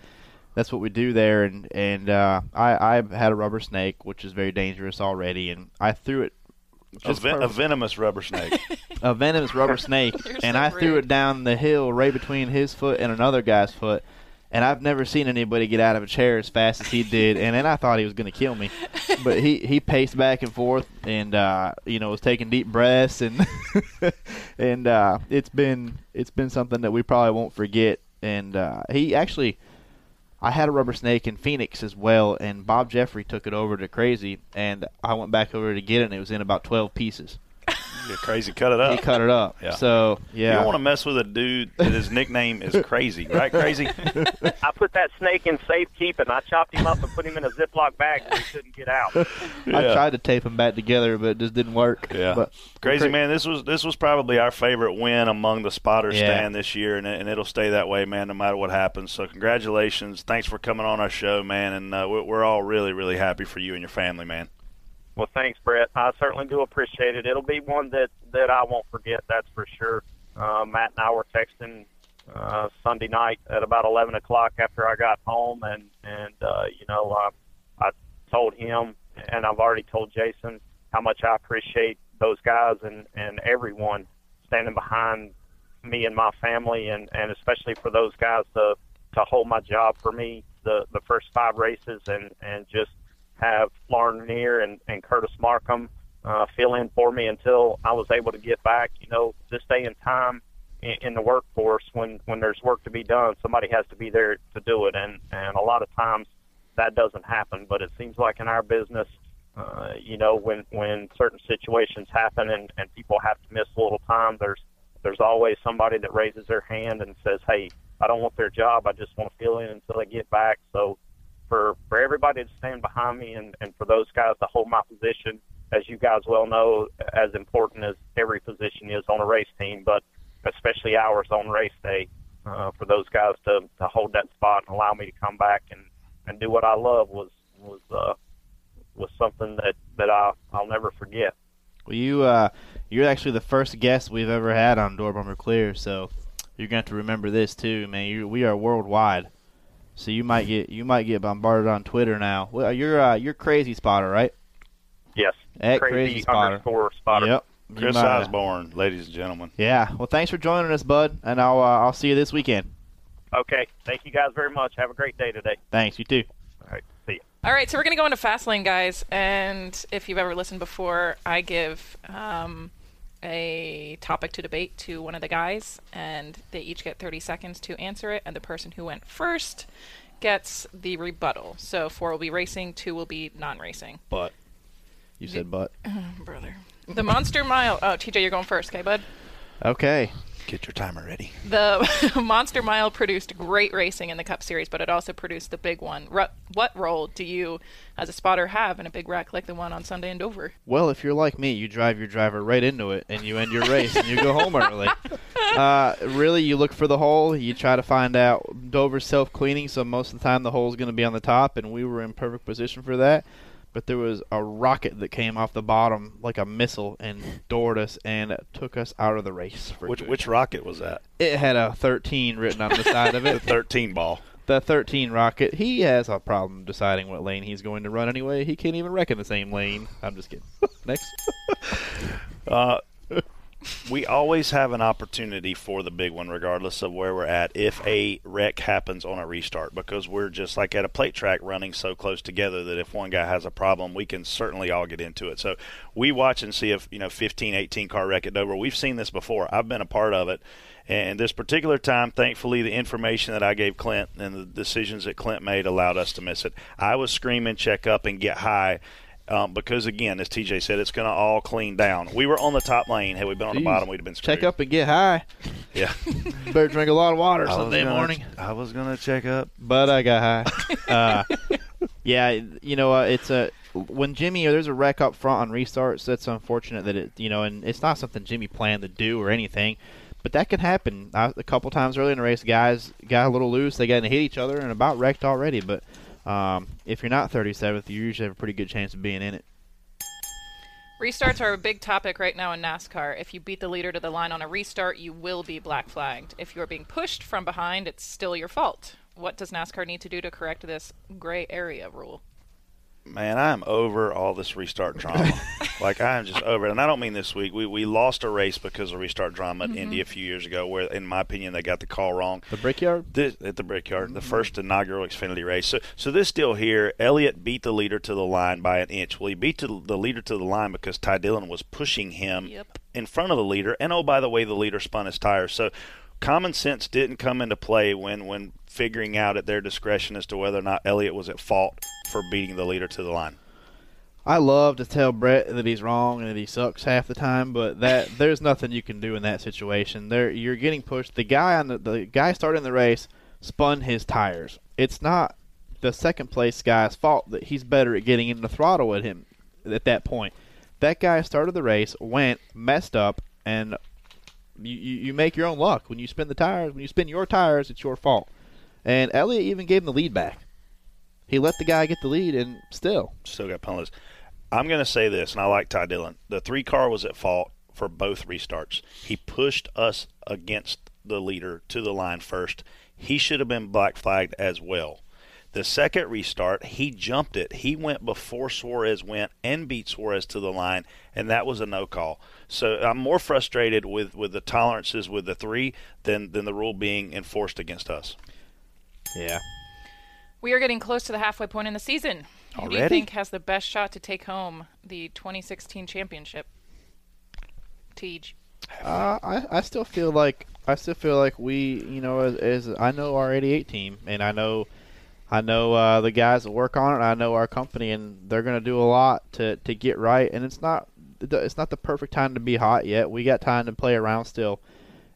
that's what we do there. And and uh, I I had a rubber snake, which is very dangerous already, and I threw it A, Just ven- a venomous rubber snake. (laughs) a venomous rubber snake, (laughs) You're and so I threw it down the hill right between his foot and another guy's foot. And I've never seen anybody get out of a chair as fast as he did. And then I thought he was going to kill me, but he he paced back and forth, and uh, you know was taking deep breaths, and (laughs) and uh, it's been it's been something that we probably won't forget. And uh, he actually. I had a rubber snake in Phoenix as well, and Bob Jeffrey took it over to Crazy, and I went back over to get it, and it was in about 12 pieces. Get crazy, cut it up. He cut it up. Yeah. So yeah, You yeah, don't want to mess with a dude that his nickname is Crazy, right? Crazy. (laughs) I put that snake in safekeeping. I chopped him up and put him in a Ziploc bag so he couldn't get out. I tried to tape him back together, but it just didn't work. Yeah, But crazy Cra- man. This was this was probably our favorite win among the spotter Yeah. stand this year, and, it- and it'll stay that way, man, no matter what happens. So congratulations, thanks for coming on our show, man, and uh, we're, we're all really really happy for you and your family, man. Well, thanks, Brett. I certainly do appreciate it. It'll be one that that I won't forget. That's for sure. Uh, Matt and I were texting uh, Sunday night at about 11 o'clock after I got home, and and uh, you know uh, I told him, and I've already told Jason how much I appreciate those guys and and everyone standing behind me and my family, and and especially for those guys to to hold my job for me the the first five races, and and just have Lorin Ranier and, and Curtis Markham uh, fill in for me until I was able to get back. You know, this day and time in, in the workforce, when when there's work to be done, somebody has to be there to do it, and and a lot of times that doesn't happen. But it seems like in our business, uh, you know, when when certain situations happen and and people have to miss a little time, there's there's always somebody that raises their hand and says, "Hey, I don't want their job. I just want to fill in until they get back." So for for everybody to stand behind me and and for those guys to hold my position, as you guys well know, as important as every position is on a race team, but especially ours on race day, uh, for those guys to to hold that spot and allow me to come back and and do what I love was was uh, was something that that I I'll never forget. Well, you uh, you're actually the first guest we've ever had on Door Bumper Clear, so you're going to have to remember this too, man. You, we are worldwide, so you might get you might get bombarded on Twitter now. Well, you're uh, you're crazy spotter, right? Yes, At crazy, crazy spotter. underscore spotter. Yep. You Chris might- Osborne, ladies and gentlemen. Yeah. Well, thanks for joining us, bud, and I'll uh, I'll see you this weekend. Okay, thank you guys very much. Have a great day today. Thanks. You too. All right, see you. All right, so we're going to go into Fastlane, guys. And if you've ever listened before, I give um, a topic to debate to one of the guys, and they each get 30 seconds to answer it. And the person who went first gets the rebuttal. So four will be racing, two will be non racing. But You said but. (laughs) Brother. The Monster Mile. Oh, TJ, you're going first, okay, bud? Okay. Get your timer ready. The (laughs) Monster Mile produced great racing in the Cup Series, but it also produced the big one. Ru- what role do you, as a spotter, have in a big wreck like the one on Sunday in Dover? Well, if you're like me, you drive your driver right into it, and you end your race, and you go home early. (laughs) Uh, really, you look for the hole. You try to find out. Dover's self-cleaning, so most of the time the hole's going to be on the top, and we were in perfect position for that. But there was a rocket that came off the bottom like a missile and doored us and took us out of the race. Which good. which rocket was that? It had a 13 written on the side of (laughs) The it. 13 ball. The 13 rocket. He has a problem deciding what lane he's going to run anyway. He can't even wreck in the same lane. I'm just kidding. Next. (laughs) Uh, we always have an opportunity for the big one, regardless of where we're at, if a wreck happens on a restart, because we're just like at a plate track running so close together that if one guy has a problem, we can certainly all get into it. So we watch and see if, you know, 15, 18 car wreck at Dover. We've seen this before. I've been a part of it. And this particular time, thankfully, the information that I gave Clint and the decisions that Clint made allowed us to miss it. I was screaming, check up and get high. Um, because again, as TJ said, it's going to all clean down. We were on the top lane. Had we been on the bottom, we'd have been screwed. Check up and get high. Yeah. (laughs) Better drink a lot of water I was Sunday gonna- morning. I was going to check up. But I got high. (laughs) uh, yeah, you know, uh, it's a when Jimmie there's a wreck up front on restarts. That's unfortunate that it you know, and it's not something Jimmie planned to do or anything. But that can happen. I, a couple times early in the race, guys got a little loose. They got to hit each other and about wrecked already. But um, if you're not 37th, you usually have a pretty good chance of being in it. Restarts are a big topic right now in NASCAR. If you beat the leader to the line on a restart, you will be black flagged. If you're being pushed from behind, it's still your fault. What does NASCAR need to do to correct this gray area rule? Man, I'm over all this restart drama. (laughs) Like I'm just over it, and I don't mean this week. We we lost a race because of restart drama at Mm-hmm. Indy a few years ago, where in my opinion they got the call wrong. The Brickyard? This, at the Brickyard, Mm-hmm. the first inaugural Xfinity race. So, so this deal here, Elliott beat the leader to the line by an inch. Well, he beat to the leader to the line because Ty Dillon was pushing him Yep. in front of the leader, and oh by the way, the leader spun his tires. So, common sense didn't come into play when when figuring out at their discretion as to whether or not Elliott was at fault for beating the leader to the line. I love to tell Brett that he's wrong and that he sucks half the time, but that (laughs) there's nothing you can do in that situation. There, you're getting pushed. The guy on the the guy starting the race spun his tires. It's not the second place guy's fault that he's better at getting in the throttle at him at that point. That guy started the race, went, messed up, and you, you, you make your own luck. When you spin the tires, when you spin your tires, it's your fault. And Elliott even gave him the lead back. He let the guy get the lead, and still, Still got penalties. I'm going to say this, and I like Ty Dillon. The three car was at fault for both restarts. He pushed us against the leader to the line first. He should have been black flagged as well. The second restart, he jumped it. He went before Suarez went and beat Suarez to the line, and that was a no call. So I'm more frustrated with, with the tolerances with the three than, than the rule being enforced against us. yeah. We are getting close to the halfway point in the season. Who do you think has the best shot to take home the 2016 championship? TJ. Uh, I I still feel like I still feel like we you know as, as I know our 88 team and I know I know uh, the guys that work on it. I know our company and they're gonna do a lot to to get right. And it's not it's not the perfect time to be hot yet. We got time to play around still,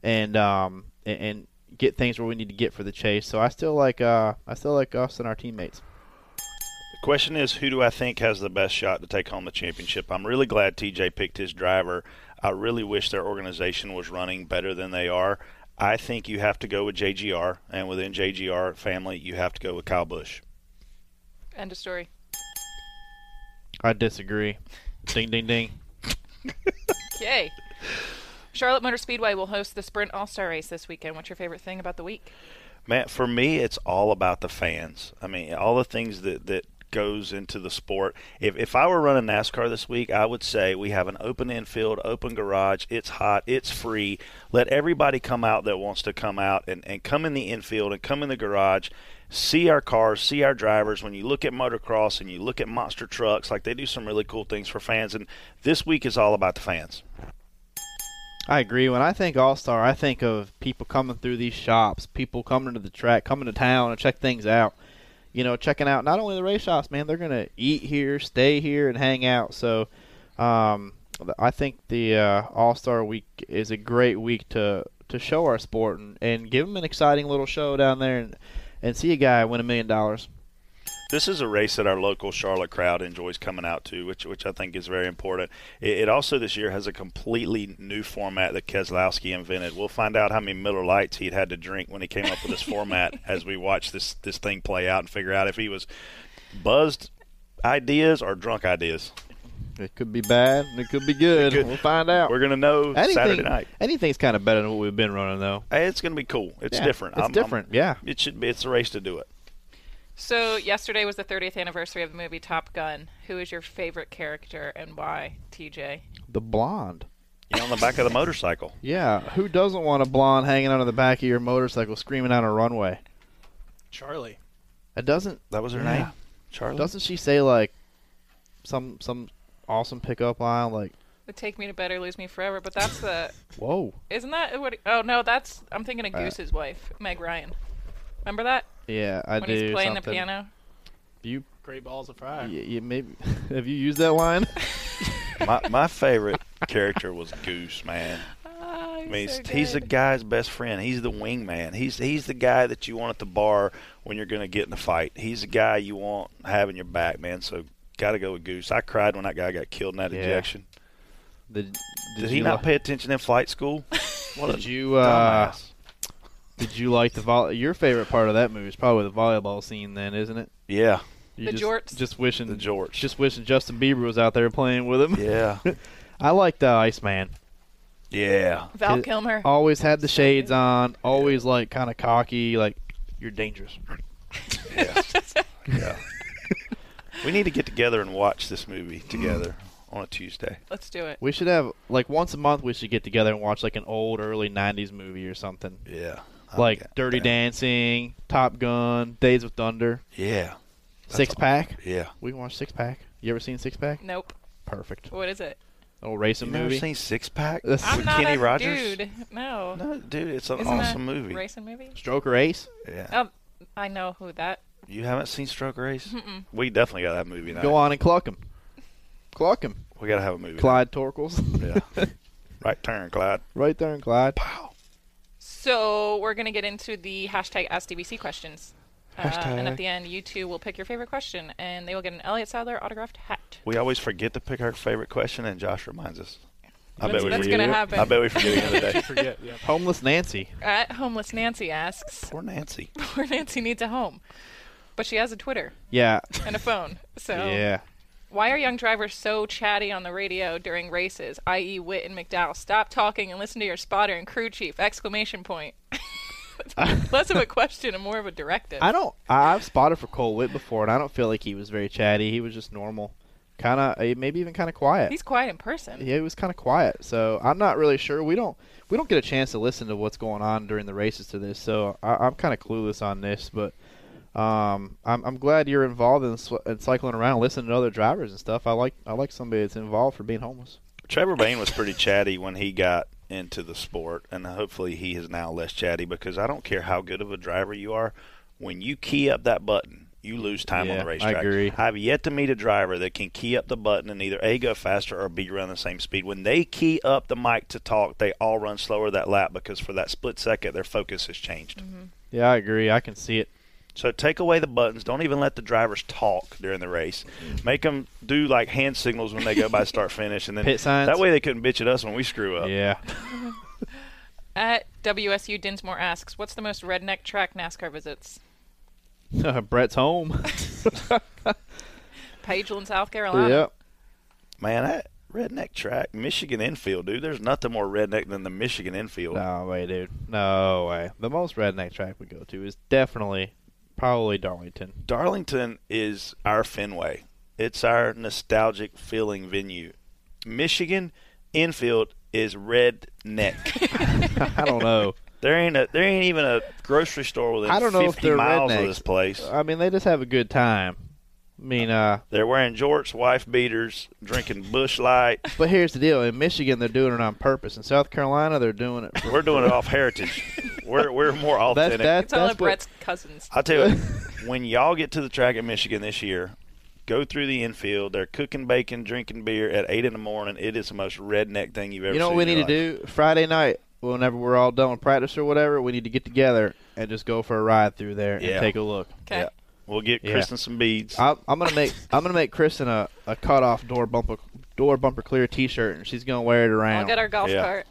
and um and, and get things where we need to get for the chase. So I still like uh I still like us and our teammates. The question is, who do I think has the best shot to take home the championship? I'm really glad TJ picked his driver. I really wish their organization was running better than they are. I think you have to go with JGR, and within JGR family, you have to go with Kyle Busch. End of story. I disagree. ding ding ding. Okay. Charlotte Motor Speedway will host the Sprint All Star Race this weekend. What's your favorite thing about the week? Man, for me, it's all about the fans. I mean, all the things that that goes into the sport. If if I were running NASCAR this week, I would say we have an open infield, open garage. It's hot, it's free. Let everybody come out that wants to come out and and come in the infield and come in the garage. See our cars, see our drivers. When you look at motocross and you look at monster trucks, like they do some really cool things for fans. And this week is all about the fans. I agree. When I think All Star, I think of people coming through these shops, people coming to the track, coming to town and check things out. You know, checking out not only the race shops, man, they're gonna eat here, stay here, and hang out. So, um, I think the uh, All Star Week is a great week to to show our sport and, and give them an exciting little show down there and and see a guy win a million dollars. This is a race that our local Charlotte crowd enjoys coming out to, which which I think is very important. It, it also this year has a completely new format that Keselowski invented. We'll find out how many Miller Lites he'd had to drink when he came up with this format (laughs) as we watch this this thing play out and figure out if he was buzzed ideas or drunk ideas. It could be bad, and it could be good. could- We'll find out. We're gonna know Saturday night. anything's kind of better than what we've been running, though. Hey, It's gonna be cool. It's Yeah, different. It's I'm- I'm- different. yeah. it should be. It's a race to do it. So, yesterday was the 30th anniversary of the movie Top Gun. Who is your favorite character and why, TJ? The blonde. Yeah, on the back of the motorcycle. (laughs) Yeah, who doesn't want a blonde hanging onto the back of your motorcycle screaming down a runway? Charlie. It doesn't That was her Yeah. name. Charlie. doesn't she say like some some awesome pickup line like Would take me to better, or lose me forever, but that's the. (laughs) whoa. Isn't that what? Oh, no, that's. I'm thinking of Uh, Goose's wife, Meg Ryan. Remember that? Yeah, I when do. he's playing the piano? You, Great balls of fire. you, you maybe (laughs) have you used that line? (laughs) my my favorite character was Goose, man. Ah, I mean, so he's, he's the guy's best friend. He's the wingman. He's he's the guy that you want at the bar when you're going to get in a fight. He's the guy you want having your back, man. So got to go with Goose. I cried when that guy got killed in that Yeah. injection. Did, Did, he you not pay attention in flight school? (laughs) What Did a you uh, dumbass. Did you like the vol- your favorite part of that movie is probably the volleyball scene then, isn't it? Yeah, You The just, jorts? Just wishing the jorts. just wishing Justin Bieber was out there playing with him. yeah, (laughs) I liked uh, Iceman. yeah. Val Kilmer. Always had the shades on. Always like kind of cocky. Like you're dangerous. Yeah. yeah. We need to get together and watch this movie together. on a Tuesday. Let's do it. We should have like once a month. We should get together and watch like an old early '90s movie or something, Yeah. Oh, like Okay. Dirty Dancing, Top Gun, Days of Thunder, Yeah. Six Pack. Yeah. We can watch Six Pack. You ever seen Six Pack? Nope. Perfect. What is it? Oh, Old racing movie? You never seen Six Pack That's- I'm with not Kenny a Rogers? dude. No. No, dude, it's an Isn't awesome that movie. Racing movie? Stroker Ace. Yeah. Oh, I know who that. You haven't seen Stroker Ace? We definitely got that movie now. Go on and cluck him. Cluck him. We got to have a movie. Clyde Torkles. Yeah. (laughs) right turn, Clyde. right there in Clyde. Pow. So we're gonna get into the hashtag AskDBC questions. Uh, and at the end, you two will pick your favorite question, and they will get an Elliott Sadler autographed hat. We always forget to pick our favorite question, and Josh reminds us. I That's, bet we that's forget. gonna happen. I bet we forget the other (laughs) day. Forget. Yeah. Homeless Nancy. At homeless Nancy asks, Poor Nancy. (laughs) "Poor Nancy needs a home, but she has a Twitter Yeah. and a phone. So Yeah. Why are young drivers so chatty on the radio during races? I.e., Whitt and McDowell. Stop talking and listen to your spotter and crew chief! Exclamation point. (laughs) (laughs) Less of a question and more of a directive. I don't. I've spotted for Cole Whitt before, and I don't feel like he was very chatty. He was just normal, kind of, uh, maybe even kind of quiet. He's quiet in person. yeah, he was kind of quiet. So I'm not really sure. We don't. We don't get a chance to listen to what's going on during the races to this. So I, I'm kind of clueless on this, but. Um, I'm, I'm glad you're involved in, sw- in cycling around, listening to other drivers and stuff. I like I like somebody that's involved for being homeless. Trevor Bayne was pretty chatty when he got into the sport, and hopefully he is now less chatty because I don't care how good of a driver you are. When you key up that button, you lose time on the racetrack. I agree. I've yet to meet a driver that can key up the button and either A, go faster or B, run the same speed. When they key up the mic to talk, they all run slower that lap because for that split second, their focus has changed. Yeah, I agree. I can see it. So take away the buttons. Don't even let the drivers talk during the race. Make them do like hand signals when they go by start finish, and then Pit signs. that way they couldn't bitch at us when we screw up. Yeah. (laughs) At WSU, Dinsmore asks, "What's the most redneck track NASCAR visits?" (laughs) Brett's home. (laughs) Pageland, South Carolina. yep. Man, that redneck track, Michigan infield, dude. There's nothing more redneck than the Michigan infield. No way, dude. No way. The most redneck track we go to is definitely, probably Darlington. Darlington is our Fenway. It's our nostalgic feeling venue. Michigan infield is redneck. (laughs) I don't know. there ain't a there ain't even a grocery store within I don't know 50 if they're miles rednecks. of this place. I mean, they just have a good time. I mean, uh, They're wearing jorts, wife beaters, drinking Busch Light. (laughs) but here's the deal: in Michigan, they're doing it on purpose. In South Carolina, they're doing it. For, We're doing it off heritage. (laughs) We're we're more that's authentic. that, It's all that's of what, Brett's cousins. I'll tell you, (laughs) when y'all get to the track in Michigan this year, go through the infield. They're cooking bacon, drinking beer at eight in the morning. It is the most redneck thing you've ever. Seen. You know seen what we in need to do Friday night? Whenever we're all done with practice or whatever, we need to get together and just go for a ride through there Yeah. and take a look. Okay. Yeah. We'll get Yeah. Kristen some beads. I, I'm gonna make I'm gonna make Kristen a, a cut off door bumper door bumper clear T-shirt, and she's gonna wear it around. I'll get our golf Yeah. cart.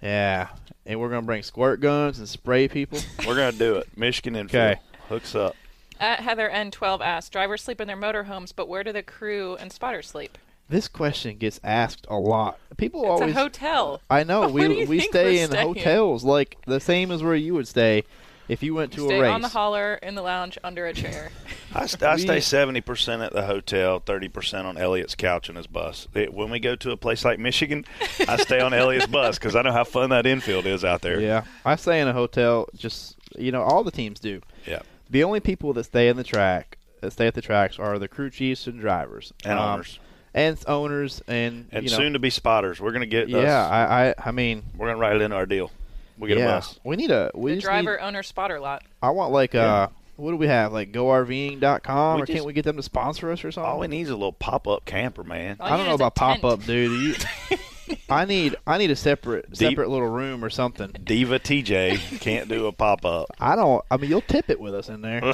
Yeah, and we're gonna bring squirt guns and spray people. (laughs) We're gonna do it. Michigan infield Okay. hooks up. At Heather N12 asks, drivers sleep in their motorhomes, but where do the crew and spotters sleep? this question gets asked a lot. People It's always. a hotel. I know Where (laughs) we we stay in staying? hotels like the same as where you would stay if you went to Stay a race. Stay on the holler, in the lounge, under a chair. (laughs) I, st- I stay seventy percent at the hotel, thirty percent on Elliott's couch in his bus. It, when we go to a place like Michigan, I stay on Elliott's (laughs) bus because I know how fun that infield is out there. Yeah, I stay in a hotel. Just you know, all the teams do. Yeah. The only people that stay in the track that stay at the tracks are the crew chiefs and drivers and Um, owners, and owners and and you know, soon to be spotters. We're gonna get. Yeah, us, I, I I mean, we're gonna write it into our deal. We get yeah, a bus. we need a we the driver, Need, owner, spotter lot. I want like Yeah. uh, what do we have like GoRVing.com We or can't we get them to sponsor us or something? All we need is a little pop up camper, man. All I don't know about pop up, dude. You, (laughs) I need I need a separate Deep- separate little room or something. Diva TJ can't do a pop up. (laughs) I don't. I mean, you'll tip it with us in there.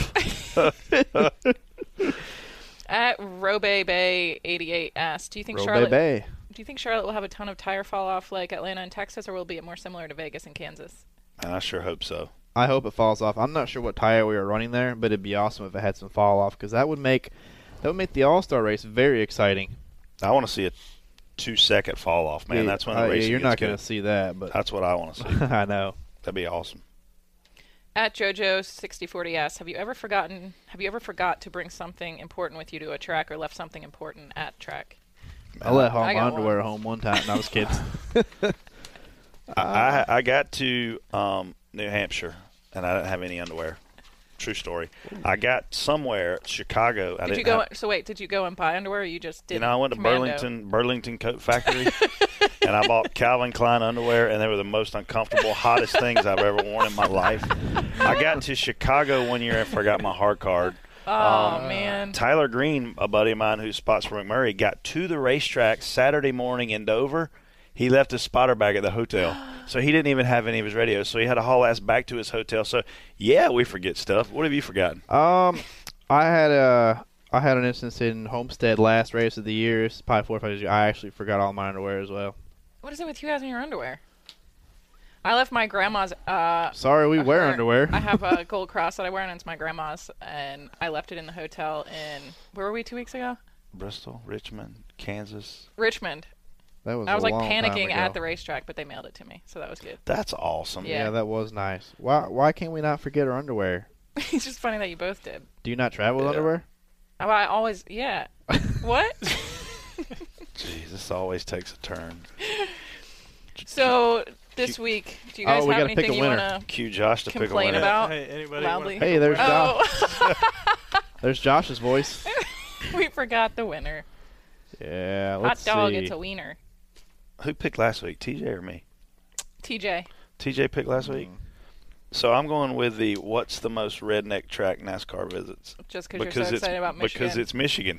(laughs) At Robe Bay 88 asks, do you think Robe Charlotte Bay. Do you think Charlotte will have a ton of tire fall off like Atlanta and Texas, or will it be more similar to Vegas and Kansas? I sure hope so. I hope it falls off. I'm not sure what tire we were running there, but it'd be awesome if it had some fall off because that would make that would make the All Star race very exciting. I want to see a two second fall off, man. Yeah, That's when the uh, yeah, race you're gets not going to see that, but That's what I want to see. (laughs) I know. That'd be awesome. At JoJo 6040 asks, have you ever forgotten have you ever forgot to bring something important with you to a track or left something important at track? I let home I my underwear one. home one time. No, I was kidding. (laughs) I, I I got to um, New Hampshire and I didn't have any underwear. True story. I got somewhere Chicago. I Did didn't you go? have- so wait, did you go and buy underwear? or You just did. you know, I went to commando? Burlington Burlington Coat Factory, (laughs) and I bought Calvin Klein underwear, and they were the most uncomfortable, hottest things I've ever worn in my life. I got to Chicago one year and forgot my hard card. Oh Um, man. Tyler Green, a buddy of mine who spots for McMurray, got to the racetrack Saturday morning in Dover. He left his spotter bag at the hotel, (gasps) so he didn't even have any of his radios. So he had to haul ass back to his hotel. So yeah, we forget stuff. What have you forgotten? Um, I had a I had an instance in Homestead last race of the year. It's probably four or five years ago. I actually forgot all my underwear as well. What is it with you guys and your underwear? I left my grandma's. Uh, Sorry, we wear her- underwear. I have a (laughs) gold cross that I wear, and it's my grandma's, and I left it in the hotel in where were we two weeks ago? Bristol, Richmond, Kansas. Richmond. that was I was a like long panicking at the racetrack, but they mailed it to me, so that was good. That's awesome. Yeah. Yeah, that was nice. Why why can't we not forget our underwear? (laughs) it's just funny that you both did. Do you not travel with underwear? Oh, I always, yeah. (laughs) what? Jeez, this always takes a turn. So this week, do you oh, guys Oh, we have gotta pick anything a you winner. want to Cue Josh to pick a complain winner. about Hey, anybody loudly? Hey, there's oh. Josh. Oh, (laughs) There's Josh's voice. (laughs) we forgot the winner. Yeah, Hot let's dog, see. it's a wiener. Who picked last week, TJ or me? TJ. TJ picked last week. So I'm going with the what's the most redneck track NASCAR visits Just because you're so excited about Michigan. because it's Michigan.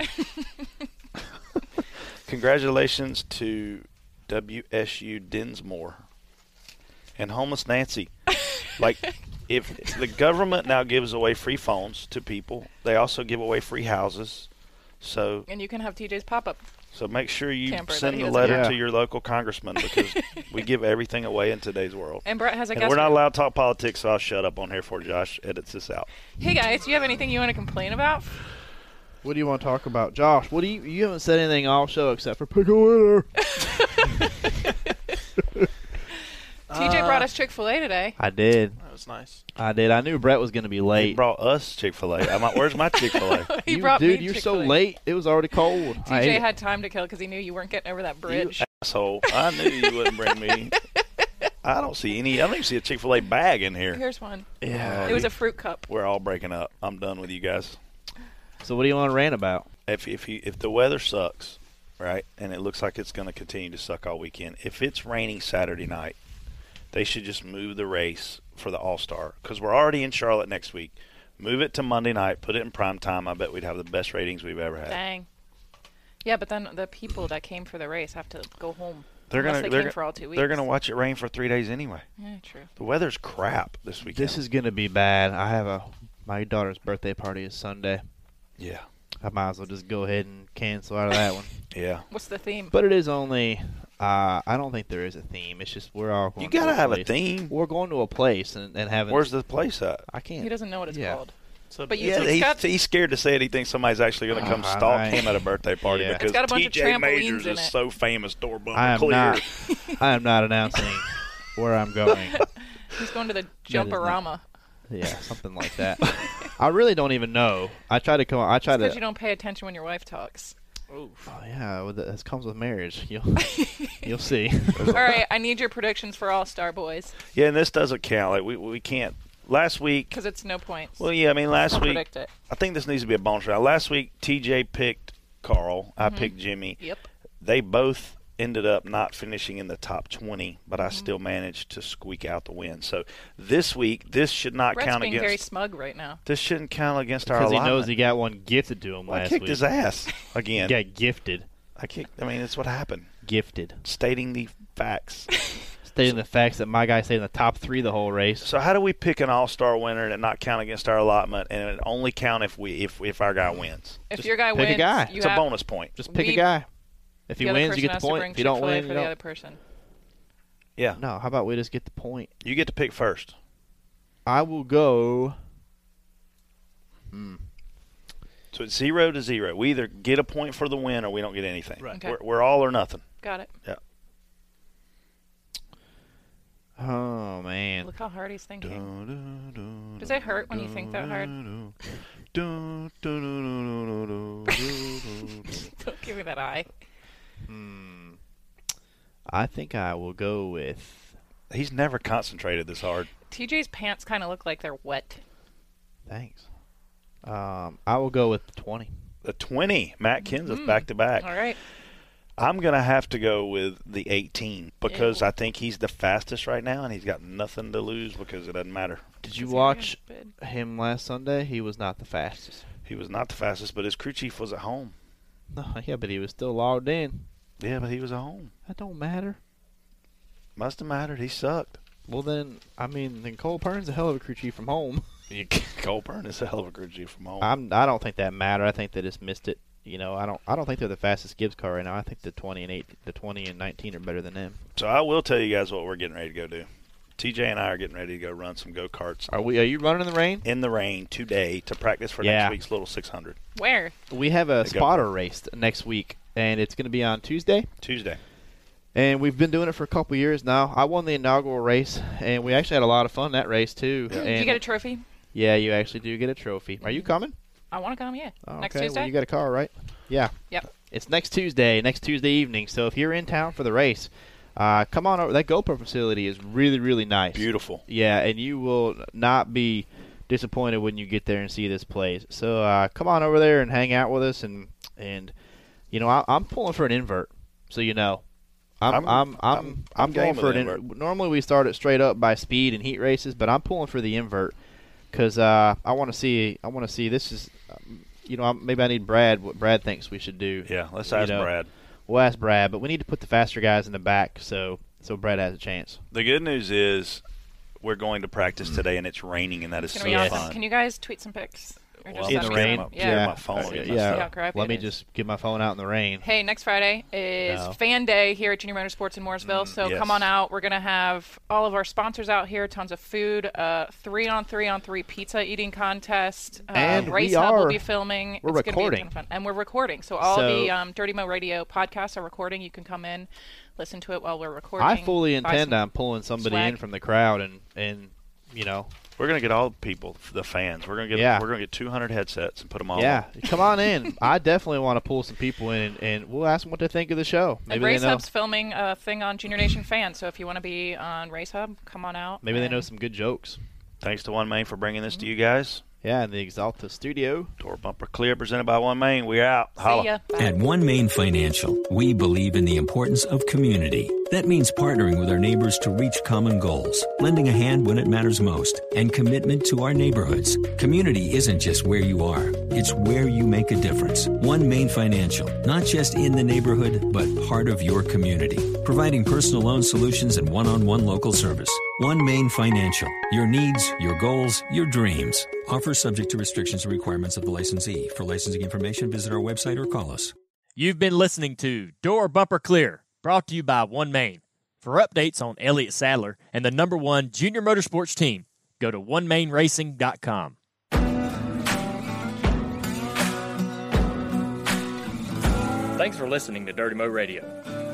(laughs) Congratulations to WSU Dinsmore and homeless Nancy. like if the government now gives away free phones to people, they also give away free houses. So and you can have TJ's pop up. so make sure you Camper send he a letter got. to your local congressman (laughs) because we give everything away in today's world. And Brett has a And we're not allowed to talk politics, so I'll shut up on here for Josh edits this out. Hey guys, do you have anything you want to complain about? What do you want to talk about, Josh? What do you you haven't said anything all show except for pick a winner. (laughs) (laughs) TJ uh, brought us Chick Fil A today. I did. That was nice. I did. I knew Brett was going to be late. He brought us Chick Fil A. I'm like, where's my (laughs) Chick Fil A? he You- brought dude, me you're Chick-fil-A. so late. It was already cold. I TJ it. had time to kill because he knew you weren't getting over that bridge. Asshole! I knew you wouldn't bring me. (laughs) I don't see any. I don't even see a Chick Fil A bag in here. Here's one. yeah. It was a fruit cup. We're all breaking up. I'm done with you guys. So what do you want to rant about? If if you, if the weather sucks, right, and it looks like it's going to continue to suck all weekend, if it's raining Saturday night, they should just move the race for the All Star because we're already in Charlotte next week. Move it to Monday night. Put it in prime time. I bet we'd have the best ratings we've ever had. Dang. Yeah, but then the people that came for the race have to go home. They're gonna they they're, came gonna- for all two they're gonna watch it rain for three days anyway. Yeah, true. The weather's crap this weekend. This is going to be bad. I have a my daughter's birthday party is Sunday. yeah, I might as well just go ahead and cancel out of that one. (laughs) yeah. What's the theme? But it is only. Uh, I don't think there is a theme. It's just we're all. Going You gotta have a place. theme. We're going to a place and, and having. Where's the place at? I can't. He doesn't know what it's Yeah. called. So But you Yeah, he's, got he's scared to say it. He thinks somebody's actually going to come Uh, stalk I- him at a birthday (laughs) party Yeah. because It's got a bunch of TJ trampolines Majors is so famous. Door bumper I am clear. not. (laughs) I am not announcing where I'm going. he's going to the That is Jumperama. Yeah, something like that. I really don't even know. I try to come. I try to. Because you don't pay attention when your wife talks. Oh yeah, well, that that comes with marriage. (laughs) You'll (laughs) you'll see. All right, I need your predictions for All Star Boys Yeah, and this doesn't count. Like we we can't. Last week, because it's no points. well, yeah, I mean last I'll week. predict it. I think this needs to be a bonus round. Last week, TJ picked Carl. I mm-hmm. picked Jimmie. Yep. They both ended up not finishing in the top 20, but I mm-hmm. still managed to squeak out the win. So this week, this should not Brett's count being against. very smug right now. this shouldn't count against our allotment Because he allotment. knows he got one gifted to him Well, I kicked week. his ass (laughs) He again. got gifted. I kicked. I mean, it's what happened. Gifted. Stating the facts. (laughs) Stating the facts that my guy stayed in the top three the whole race. so how do we pick an all-star winner and not count against our allotment, and it only count if we if if our guy wins? If Just your guy pick a wins, guy. you It's have a bonus point. Just pick We- a guy. If he the other wins, you get the point. If you don't win, for you the don't. other person. Yeah, No, how about we just get the point? you get to pick first. I will go. So it's zero to zero. We either get a point for the win or we don't get anything. Right. Okay. We're, we're all or nothing. Got it. Yeah. Oh man. Look how hard he's thinking. Does Does it hurt when you think that hard? Don't give me that eye. I think I will go with. He's never concentrated this hard. TJ's pants kind of look like they're wet. Thanks. Um, I will go with 20. The 20, Matt Kenseth back to back. All right. I'm going to have to go with the 18 because I think he's the fastest right now and he's got nothing to lose because it doesn't matter. Did you Is he watch good? him last Sunday? He was not the fastest. He was not the fastest, but his crew chief was at home. No, (laughs) yeah, but he was still logged in. Yeah, but he was at home. That don't matter. Must have mattered. He sucked. Well, then, I mean, then Cole Pearn's a hell of a crew chief from home. (laughs) You, (laughs) Cole Pearn is a hell of a crew chief from home. I'm. I don't think that mattered. I think they just missed it. You know, I don't. I don't think they're the fastest Gibbs car right now. I think the 20 and 8, the 20 and 19 are better than them. so I will tell you guys what we're getting ready to go do. TJ and I are getting ready to go run some go karts Are we? Are you running in the rain? in the rain today to practice for Yeah. next week's little 600 Where? We have a They go. spotter race next week, and it's going to be on Tuesday. Tuesday. And we've been doing it for a couple years now. I won the inaugural race, and we actually had a lot of fun that race too. Do you get a trophy? yeah, you actually do get a trophy. Are you coming? I want to come. Yeah. Oh, Next okay. Tuesday. Well, you got a car, right? Yeah. Yep. It's next Tuesday, next Tuesday evening. So if you're in town for the race, uh, come on over. That GoPro facility is really, really nice. Beautiful. Yeah, and you will not be disappointed when you get there and see this place. So uh, come on over there and hang out with us, and and you know I, I'm pulling for an invert, so you know. I'm I'm- I'm I'm I'm, I'm- I'm going for an an invert. Normally we start it straight up by speed and heat races, but I'm pulling for the invert because uh, I want to see I want to see this is you know I'm- maybe I need Brad what Brad thinks we should do. Yeah, let's ask know, Brad. We'll ask Brad, but we need to put the faster guys in the back so so Brad has a chance. The good news is we're going to practice today and it's raining and that is so gonna be fun. awesome. Can you guys tweet some pics? Or Well, just in the rain, some? yeah. Yeah. my phone will yeah. messed See how up. crappy Let me is. just get my phone out in the rain. Hey, next Friday is No. Fan Day here at Junior Motorsports in Mooresville. so yes. come on out. We're gonna have all of our sponsors out here. Tons of food. Uh, three on three on three pizza eating contest. Uh, And we Race Hub will be filming. we're it's Gonna be a recording. ton of fun. And we're recording. So all So- the um, Dirty Mo Radio podcasts are recording. You can come in, listen to it while we're recording. I fully intend on pulling somebody swag. in from the crowd and and you know We're gonna get all the people, the fans. We're gonna get Yeah. we're gonna get 200 headsets and put them all. yeah on. come on in. (laughs) I definitely want to pull some people in and, and we'll ask them what they think of the show. And Maybe Race they know Hub's filming a thing on Junior Nation Fans. So if you want to be on Race Hub, come on out. maybe they know some good jokes. Thanks to One Main for bringing this to you guys. Yeah, in the Axalta studio. Door bumper clear, presented by One Main. We're out. Holla. See ya. At One Main Financial, we believe in the importance of community. That means partnering with our neighbors to reach common goals, lending a hand when it matters most, and commitment to our neighborhoods. Community isn't just where you are, it's where you make a difference. One Main Financial, not just in the neighborhood, but part of your community, providing personal loan solutions and one on one local service. One Main Financial, your needs, your goals, your dreams. Offer subject to restrictions and requirements of the licensee. For licensing information, visit our website or call us. You've been listening to Door Bumper Clear, brought to you by One Main. For updates on Elliott Sadler and the number one junior motorsports team, go to onemainracing.com. Thanks for listening to Dirty Mo Radio.